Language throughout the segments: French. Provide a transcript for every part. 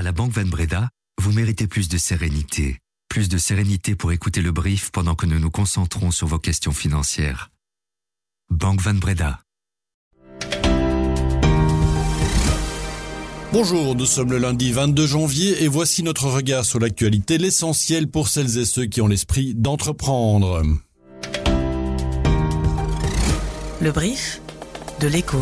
À la Banque Van Breda, vous méritez plus de sérénité. Plus de sérénité pour écouter le brief pendant que nous nous concentrons sur vos questions financières. Banque Van Breda. Bonjour, nous sommes le lundi 22 janvier et voici notre regard sur l'actualité, l'essentiel pour celles et ceux qui ont l'esprit d'entreprendre. Le brief de l'écho.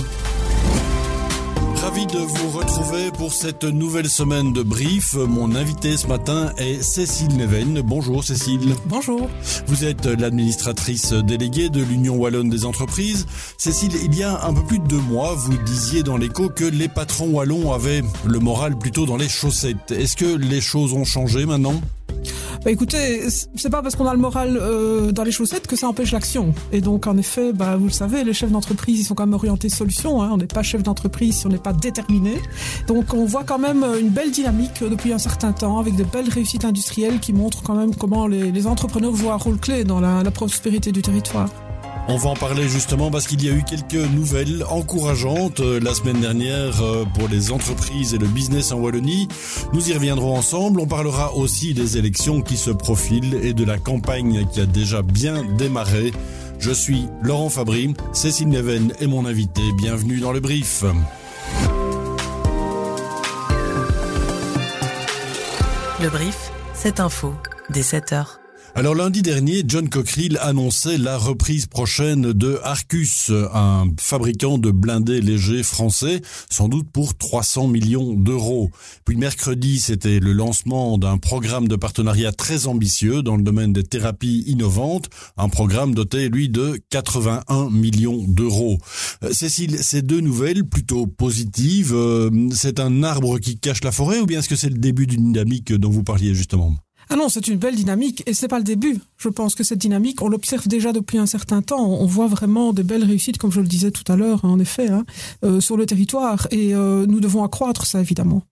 Ravi de vous retrouver pour cette nouvelle semaine de brief. Mon invité ce matin est Cécile Neven. Bonjour Cécile. Bonjour. Vous êtes l'administratrice déléguée de l'Union Wallonne des entreprises. Cécile, il y a un peu plus de deux mois, vous disiez dans l'écho que les patrons wallons avaient le moral plutôt dans les chaussettes. Est-ce que les choses ont changé maintenant? Bah écoutez, c'est pas parce qu'on a le moral euh, dans les chaussettes que ça empêche l'action. Et donc en effet, bah, vous le savez, les chefs d'entreprise, ils sont quand même orientés solution. Hein. On n'est pas chef d'entreprise si on n'est pas déterminé. Donc on voit quand même une belle dynamique depuis un certain temps, avec de belles réussites industrielles qui montrent quand même comment les, entrepreneurs jouent un rôle clé dans la prospérité du territoire. On va en parler justement parce qu'il y a eu quelques nouvelles encourageantes euh, la semaine dernière euh, pour les entreprises et le business en Wallonie. Nous y reviendrons ensemble. On parlera aussi des élections qui se profilent et de la campagne qui a déjà bien démarré. Je suis Laurent Fabry, Cécile Neven est mon invité. Bienvenue dans le brief. Le brief, cette info, dès 7 heures. Alors lundi dernier, John Cockerill annonçait la reprise prochaine de Arcus, un fabricant de blindés légers français, sans doute pour 300 millions d'euros. Puis mercredi, c'était le lancement d'un programme de partenariat très ambitieux dans le domaine des thérapies innovantes, un programme doté, lui, de 81 millions d'euros. Euh, Cécile, ces deux nouvelles plutôt positives, euh, c'est un arbre qui cache la forêt ou bien est-ce que c'est le début d'une dynamique dont vous parliez justement? Ah non, c'est une belle dynamique et c'est pas le début. Je pense que cette dynamique, on l'observe déjà depuis un certain temps. On voit vraiment de belles réussites, comme je le disais tout à l'heure, en effet, hein, euh, sur le territoire et euh, nous devons accroître ça évidemment.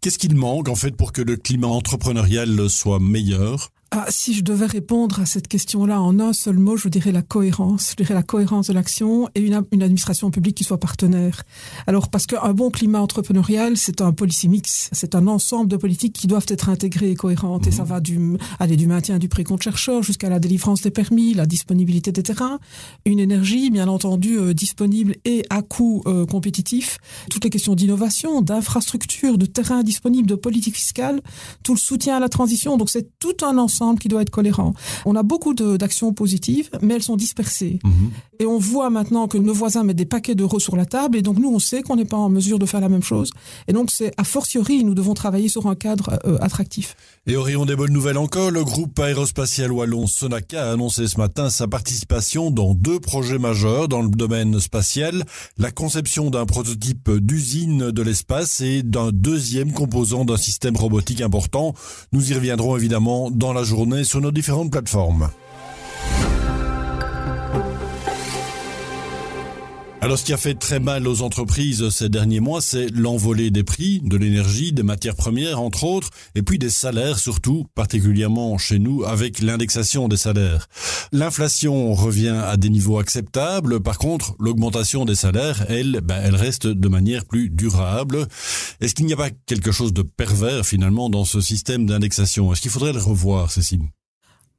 Qu'est-ce qu'il manque en fait pour que le climat entrepreneurial soit meilleur? Ah, si je devais répondre à cette question-là en un seul mot, je dirais la cohérence. Je dirais la cohérence de l'action et une, une, administration publique qui soit partenaire. Alors, parce qu'un bon climat entrepreneurial, c'est un policy mix. C'est un ensemble de politiques qui doivent être intégrées et cohérentes. Et ça va du, aller du maintien du précompte chercheur jusqu'à la délivrance des permis, la disponibilité des terrains, une énergie, bien entendu, euh, disponible et à coût euh, compétitif. Toutes les questions d'innovation, d'infrastructure, de terrain disponible, de politique fiscale, tout le soutien à la transition. Donc, c'est tout un ensemble qui doit être cohérent. On a beaucoup d'actions positives, mais elles sont dispersées. Mhm. Et on voit maintenant que nos voisins mettent des paquets d'euros sur la table, et donc nous, on sait qu'on n'est pas en mesure de faire la même chose. Et donc, c'est a fortiori, nous devons travailler sur un cadre euh, attractif. Et au rayon des bonnes nouvelles encore, le groupe aérospatial wallon Sonaca a annoncé ce matin sa participation dans deux projets majeurs dans le domaine spatial, la conception d'un prototype d'usine de l'espace et d'un deuxième composant d'un système robotique important. Nous y reviendrons évidemment dans la journée sur nos différentes plateformes. Alors ce qui a fait très mal aux entreprises ces derniers mois, c'est l'envolée des prix, de l'énergie, des matières premières entre autres, et puis des salaires surtout, particulièrement chez nous avec l'indexation des salaires. L'inflation revient à des niveaux acceptables, par contre l'augmentation des salaires, elle, ben, elle reste de manière plus durable. Est-ce qu'il n'y a pas quelque chose de pervers finalement dans ce système d'indexation? Est-ce qu'il faudrait le revoir, Cécile?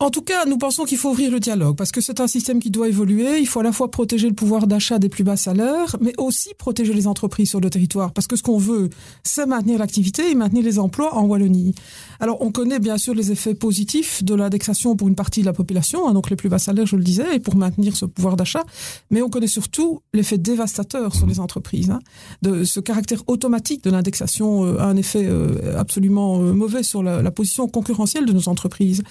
En tout cas, nous pensons qu'il faut ouvrir le dialogue parce que c'est un système qui doit évoluer. Il faut à la fois protéger le pouvoir d'achat des plus bas salaires, mais aussi protéger les entreprises sur le territoire parce que ce qu'on veut, c'est maintenir l'activité et maintenir les emplois en Wallonie. Alors, on connaît bien sûr les effets positifs de l'indexation pour une partie de la population, hein, donc les plus bas salaires, je le disais, et pour maintenir ce pouvoir d'achat, mais on connaît surtout l'effet dévastateur sur les entreprises. Hein, de ce caractère automatique de l'indexation euh, a un effet euh, absolument euh, mauvais sur la, position concurrentielle de nos entreprises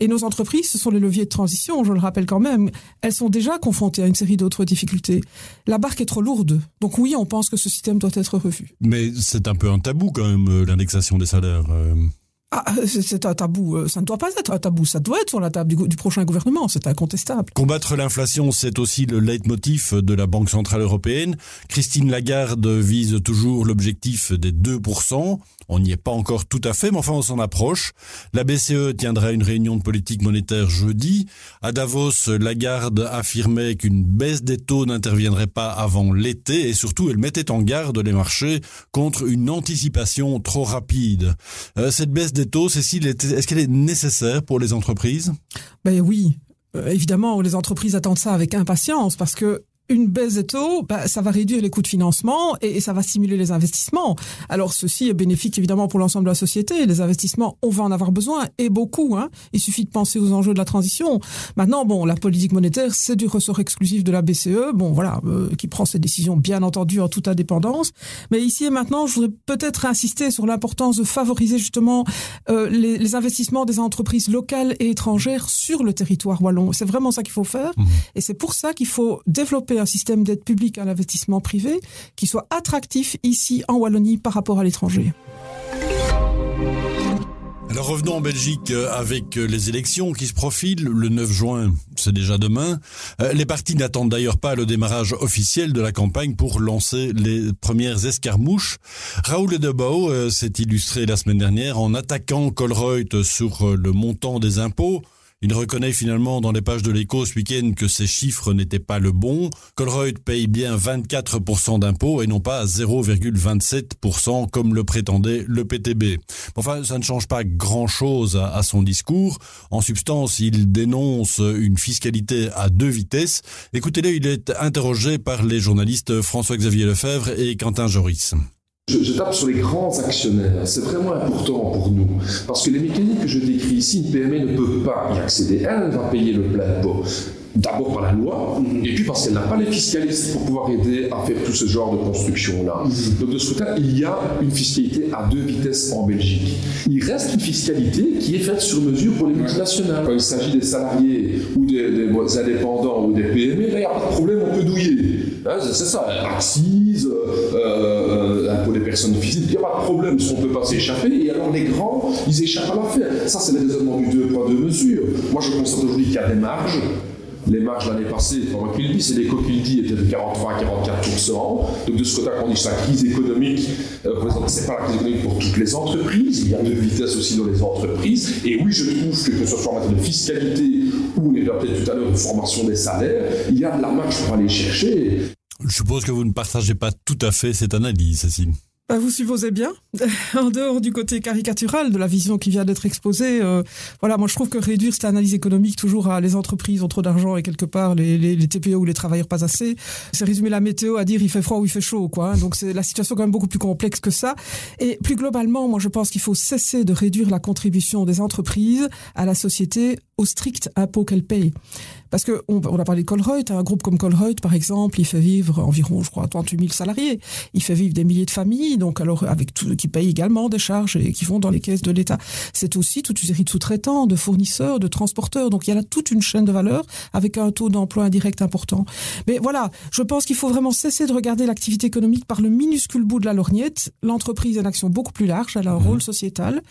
et nos entreprises entreprises, ce sont les leviers de transition, je le rappelle quand même, elles sont déjà confrontées à une série d'autres difficultés. La barque est trop lourde. Donc oui, on pense que ce système doit être revu. Mais c'est un peu un tabou quand même, euh, l'indexation des salaires. Ah, c'est un tabou. Euh, ça ne doit pas être un tabou. Ça doit être sur la table du, prochain gouvernement. C'est incontestable. Combattre l'inflation, c'est aussi le leitmotiv de la Banque Centrale Européenne. Christine Lagarde vise toujours l'objectif des 2%. On n'y est pas encore tout à fait, mais enfin on s'en approche. La BCE tiendra une réunion de politique monétaire jeudi. À Davos, Lagarde affirmait qu'une baisse des taux n'interviendrait pas avant l'été et surtout elle mettait en garde les marchés contre une anticipation trop rapide. Euh, cette baisse des taux, Cécile, est-ce qu'elle est nécessaire pour les entreprises? Ben oui, euh, évidemment, les entreprises attendent ça avec impatience parce que une baisse des taux, bah, ça va réduire les coûts de financement et, ça va stimuler les investissements. Alors ceci est bénéfique évidemment pour l'ensemble de la société. Les investissements, on va en avoir besoin et beaucoup. Hein. Il suffit de penser aux enjeux de la transition. Maintenant, bon, la politique monétaire, c'est du ressort exclusif de la BCE. Bon, voilà, euh, qui prend ses décisions bien entendu en toute indépendance. Mais ici et maintenant, je voudrais peut-être insister sur l'importance de favoriser justement euh, les, les, investissements des entreprises locales et étrangères sur le territoire wallon. C'est vraiment ça qu'il faut faire. Mmh. Et c'est pour ça qu'il faut développer un système d'aide publique à l'investissement privé qui soit attractif ici en Wallonie par rapport à l'étranger. Alors revenons en Belgique euh, avec euh, les élections qui se profilent le 9 juin, c'est déjà demain. Euh, les partis n'attendent d'ailleurs pas le démarrage officiel de la campagne pour lancer les premières escarmouches. Raoul Debao s'est illustré la semaine dernière en attaquant Colruyt sur le montant des impôts. Il reconnaît finalement dans les pages de l'écho ce week-end que ces chiffres n'étaient pas le bon. Colruyt paye bien 24% d'impôts et non pas 0,27% comme le prétendait le PTB. Enfin, ça ne change pas grand-chose à, son discours. En substance, il dénonce une fiscalité à deux vitesses. Écoutez-le, il est interrogé par les journalistes François-Xavier Lefebvre et Quentin Joris. Je, tape sur les grands actionnaires. C'est vraiment important pour nous. Parce que les mécaniques que je décris ici, une PME ne peut pas y accéder. Elle va payer le plein pot. D'abord par la loi, et puis parce qu'elle n'a pas les fiscalistes pour pouvoir aider à faire tout ce genre de construction-là. Donc de ce côté, il y a une fiscalité à deux vitesses en Belgique. Il reste une fiscalité qui est faite sur mesure pour les multinationales. Quand il s'agit des salariés ou des, des indépendants ou des PME, là, il n'y a pas de problème, on peut douiller. Hein, c'est ça, axis, euh, euh, il n'y a pas de problème, on ne peut pas s'échapper. Et alors les grands, ils échappent à l'affaire. Ça, c'est le raisonnement du deux poids, deux mesures. Moi, je constate aujourd'hui qu'il y a des marges les marges l'année passée, pendant qu'il dit, c'est les dit étaient de 43 à 44 Donc de ce côté, quand on dit que la crise économique, euh, ce n'est pas la crise économique pour toutes les entreprises, il y a deux vitesses aussi dans les entreprises. Et oui, je trouve que que ce soit en matière de fiscalité ou, on peut-être tout à l'heure, de formation des salaires, il y a de la marge pour aller chercher. Je suppose que vous ne partagez pas tout à fait cette analyse, Cécile. Bah, vous supposez bien, en dehors du côté caricatural de la vision qui vient d'être exposée, euh, voilà, moi je trouve que réduire cette analyse économique toujours à les entreprises ont trop d'argent et quelque part les, les, TPE ou les travailleurs pas assez, c'est résumer la météo à dire il fait froid ou il fait chaud, quoi. Hein. Donc c'est la situation quand même beaucoup plus complexe que ça. Et plus globalement, moi je pense qu'il faut cesser de réduire la contribution des entreprises à la société au strict impôt qu'elles payent. Parce que on, on a parlé de Colruyt, un groupe comme Colruyt, par exemple, il fait vivre environ, je crois, 38 000 salariés. Il fait vivre des milliers de familles, donc alors avec tout, qui payent également des charges et qui vont dans les caisses de l'État. C'est aussi toute une série de sous-traitants, de fournisseurs, de transporteurs. Donc il y a là toute une chaîne de valeur avec un taux d'emploi indirect important. Mais voilà, je pense qu'il faut vraiment cesser de regarder l'activité économique par le minuscule bout de la lorgnette. L'entreprise a une action beaucoup plus large, elle a un mmh. rôle sociétal.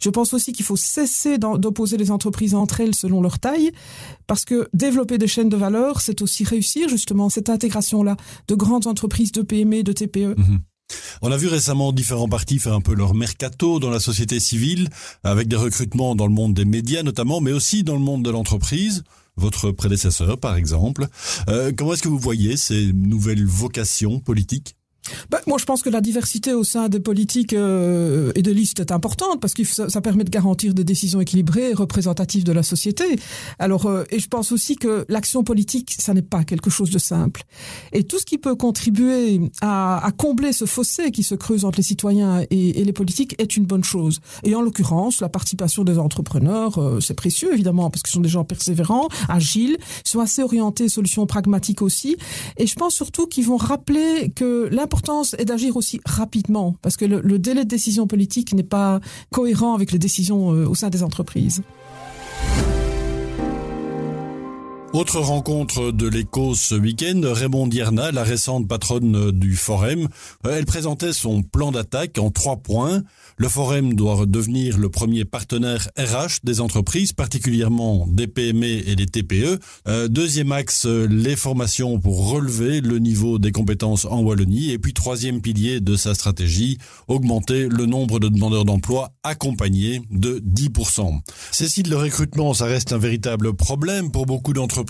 Je pense aussi qu'il faut cesser d'opposer les entreprises entre elles selon leur taille, parce que développer des chaînes de valeur, c'est aussi réussir justement cette intégration-là de grandes entreprises, de PME, de TPE. Mhm. On a vu récemment différents partis faire un peu leur mercato dans la société civile, avec des recrutements dans le monde des médias notamment, mais aussi dans le monde de l'entreprise. Votre prédécesseur, par exemple. Euh, comment est-ce que vous voyez ces nouvelles vocations politiques? Bah, moi, je pense que la diversité au sein des politiques euh, et des listes est importante parce que ça, permet de garantir des décisions équilibrées et représentatives de la société. Alors, euh, et je pense aussi que l'action politique, ça n'est pas quelque chose de simple. Et tout ce qui peut contribuer à, à combler ce fossé qui se creuse entre les citoyens et, les politiques est une bonne chose. Et en l'occurrence, la participation des entrepreneurs, euh, c'est précieux évidemment parce ce sont des gens persévérants, agiles, sont assez orientés solutions pragmatiques aussi. Et je pense surtout qu'ils vont rappeler que l'importance l'importance est d'agir aussi rapidement, parce que le, délai de décision politique n'est pas cohérent avec les décisions euh, au sein des entreprises. Autre rencontre de l'écho ce week-end, Raymond Dierna, la récente patronne du Forum, euh, elle présentait son plan d'attaque en trois points. Le Forum doit devenir le premier partenaire RH des entreprises, particulièrement des PME et des TPE. Euh, deuxième axe, les formations pour relever le niveau des compétences en Wallonie. Et puis troisième pilier de sa stratégie, augmenter le nombre de demandeurs d'emploi accompagnés de 10%. Cécile, le recrutement, ça reste un véritable problème pour beaucoup d'entreprises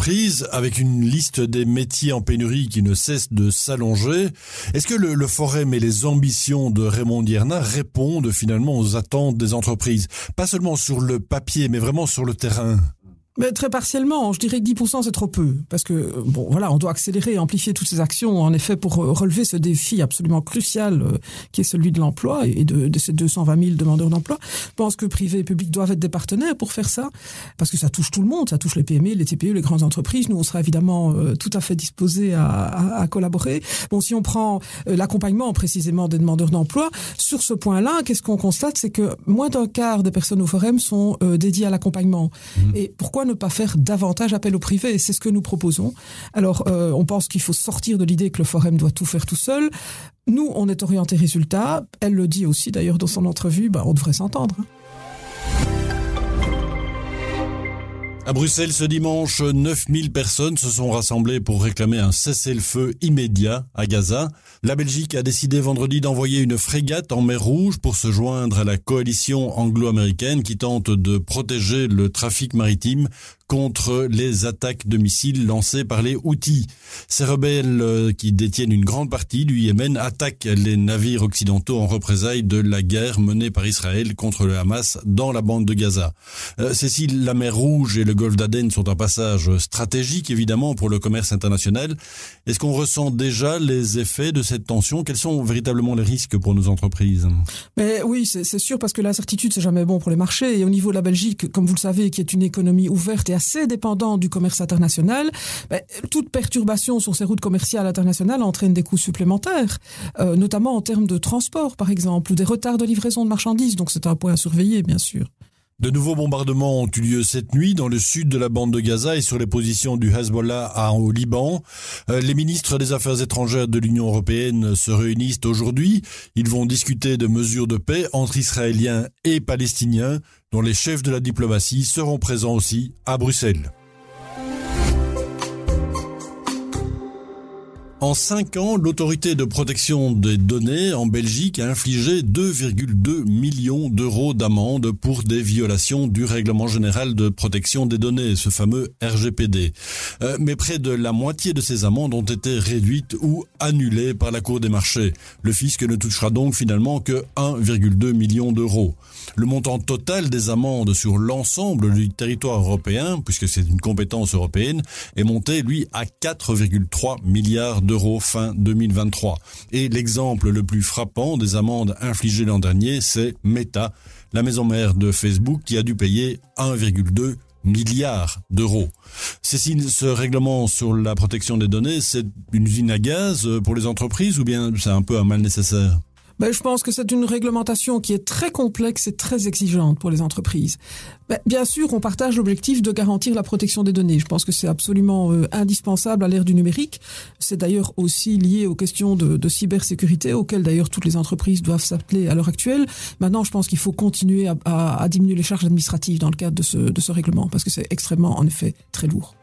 avec une liste des métiers en pénurie qui ne cesse de s'allonger. Est-ce que le, le Forum et les ambitions de Raymond Dierna répondent finalement aux attentes des entreprises? Pas seulement sur le papier, mais vraiment sur le terrain mais très partiellement, je dirais que 10% c'est trop peu, parce que bon voilà, on doit accélérer et amplifier toutes ces actions en effet pour euh, relever ce défi absolument crucial euh, qui est celui de l'emploi et de, de, ces 220 000 demandeurs d'emploi. Je pense que privé et public doivent être des partenaires pour faire ça, parce que ça touche tout le monde, ça touche les PME, les TPE, les grandes entreprises. Nous, on sera évidemment euh, tout à fait disposés à, à, à, collaborer. Bon, si on prend l'accompagnement précisément des demandeurs d'emploi, sur ce point-là, qu'est-ce qu'on constate, c'est que moins d'un quart des personnes au forum sont dédiées à l'accompagnement. Mmh. Et pourquoi ne pas faire davantage appel au privé? C'est ce que nous proposons. Alors, euh, on pense qu'il faut sortir de l'idée que le forum doit tout faire tout seul. Nous, on est orienté résultat. Elle le dit aussi d'ailleurs dans son entrevue, bah, on devrait s'entendre. À Bruxelles, ce dimanche, 9000 personnes se sont rassemblées pour réclamer un cessez-le-feu immédiat à Gaza. La Belgique a décidé vendredi d'envoyer une frégate en mer Rouge pour se joindre à la coalition anglo-américaine qui tente de protéger le trafic maritime contre les attaques de missiles lancées par les Houthis. Ces rebelles euh, qui détiennent une grande partie du Yémen attaquent les navires occidentaux en représailles de la guerre menée par Israël contre le Hamas dans la bande de Gaza. Euh, Cécile, la mer Rouge et le golfe d'Aden sont un passage stratégique évidemment pour le commerce international. Est-ce qu'on ressent déjà les effets de cette tension? Quels sont véritablement les risques pour nos entreprises? Mais oui, c'est sûr parce que l'incertitude c'est jamais bon pour les marchés et au niveau de la Belgique, comme vous le savez, qui est une économie ouverte assez dépendant du commerce international, ben, toute perturbation sur ces routes commerciales internationales entraîne des coûts supplémentaires, euh, notamment en termes de transport, par exemple, ou des retards de livraison de marchandises. Donc c'est un point à surveiller, bien sûr. De nouveaux bombardements ont eu lieu cette nuit dans le sud de la bande de Gaza et sur les positions du Hezbollah au Liban. Euh, les ministres des Affaires étrangères de l'Union européenne se réunissent aujourd'hui. Ils vont discuter de mesures de paix entre Israéliens et Palestiniens dont les chefs de la diplomatie seront présents aussi à Bruxelles. En cinq ans, l'autorité de protection des données en Belgique a infligé 2,2 millions d'euros d'amende pour des violations du règlement général de protection des données, ce fameux RGPD. Euh, mais près de la moitié de ces amendes ont été réduites ou annulées par la Cour des marchés. Le fisc ne touchera donc finalement que 1,2 million d'euros. Le montant total des amendes sur l'ensemble du territoire européen, puisque c'est une compétence européenne, est monté, lui, à 4,3 milliards d'euros fin 2023. Et l'exemple le plus frappant des amendes infligées l'an dernier, c'est Meta, la maison mère de Facebook, qui a dû payer 1,2 milliard d'euros. Cécile, ce règlement sur la protection des données, c'est une usine à gaz pour les entreprises ou bien c'est un peu un mal nécessaire? Ben, je pense que c'est une réglementation qui est très complexe et très exigeante pour les entreprises. Ben, bien sûr, on partage l'objectif de garantir la protection des données. Je pense que c'est absolument euh, indispensable à l'ère du numérique. C'est d'ailleurs aussi lié aux questions de, cybersécurité, auxquelles d'ailleurs toutes les entreprises doivent s'appeler à l'heure actuelle. Maintenant, je pense qu'il faut continuer à, à, à, diminuer les charges administratives dans le cadre de ce, de ce règlement, parce que c'est extrêmement, en effet, très lourd.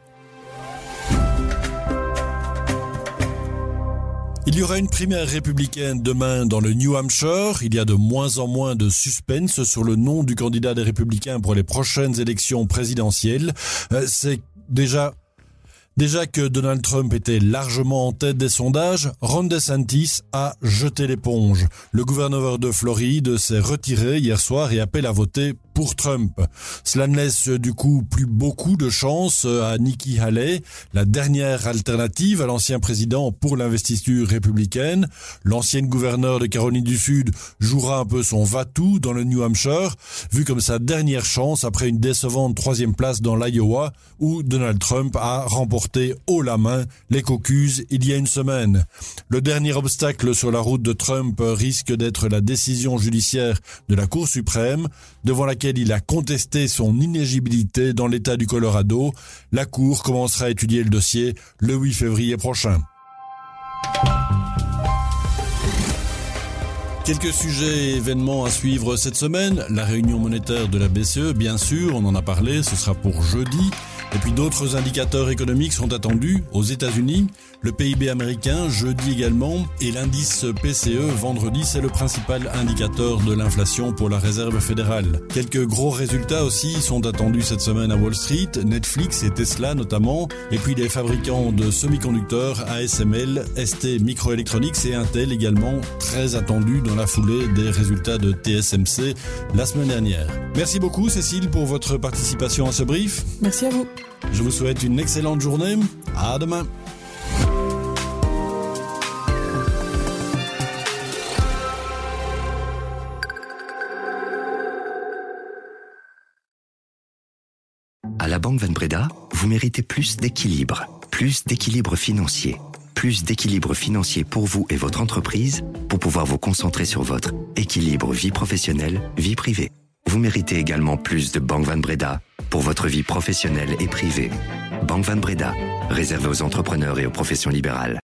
Il y aura une primaire républicaine demain dans le New Hampshire. Il y a de moins en moins de suspense sur le nom du candidat des républicains pour les prochaines élections présidentielles. Euh, c'est déjà Déjà que Donald Trump était largement en tête des sondages, Ron DeSantis a jeté l'éponge. Le gouverneur de Floride s'est retiré hier soir et appelle à voter pour Trump. Cela ne laisse du coup plus beaucoup de chance à Nikki Haley, la dernière alternative à l'ancien président pour l'investiture républicaine. L'ancienne gouverneure de Caroline du Sud jouera un peu son va-tout dans le New Hampshire, vu comme sa dernière chance après une décevante troisième place dans l'Iowa, où Donald Trump a remporté haut la main les caucus il y a une semaine. Le dernier obstacle sur la route de Trump risque d'être la décision judiciaire de la Cour suprême, devant laquelle il a contesté son inéligibilité dans l'État du Colorado. La Cour commencera à étudier le dossier le 8 février prochain. Quelques sujets et événements à suivre cette semaine. La réunion monétaire de la BCE, bien sûr, on en a parlé, ce sera pour jeudi. Et puis d'autres indicateurs économiques sont attendus aux États-Unis, le PIB américain jeudi également et l'indice PCE vendredi, c'est le principal indicateur de l'inflation pour la Réserve fédérale. Quelques gros résultats aussi sont attendus cette semaine à Wall Street, Netflix et Tesla notamment, et puis les fabricants de semi-conducteurs ASML, ST Microelectronics et Intel également très attendus dans la foulée des résultats de TSMC la semaine dernière. Merci beaucoup Cécile pour votre participation à ce brief. Merci à vous. Je vous souhaite une excellente journée. À demain. La Banque Van Breda, vous méritez plus d'équilibre, plus d'équilibre financier, plus d'équilibre financier pour vous et votre entreprise pour pouvoir vous concentrer sur votre équilibre vie professionnelle, vie privée. Vous méritez également plus de Banque Van Breda pour votre vie professionnelle et privée. Banque Van Breda, réservée aux entrepreneurs et aux professions libérales.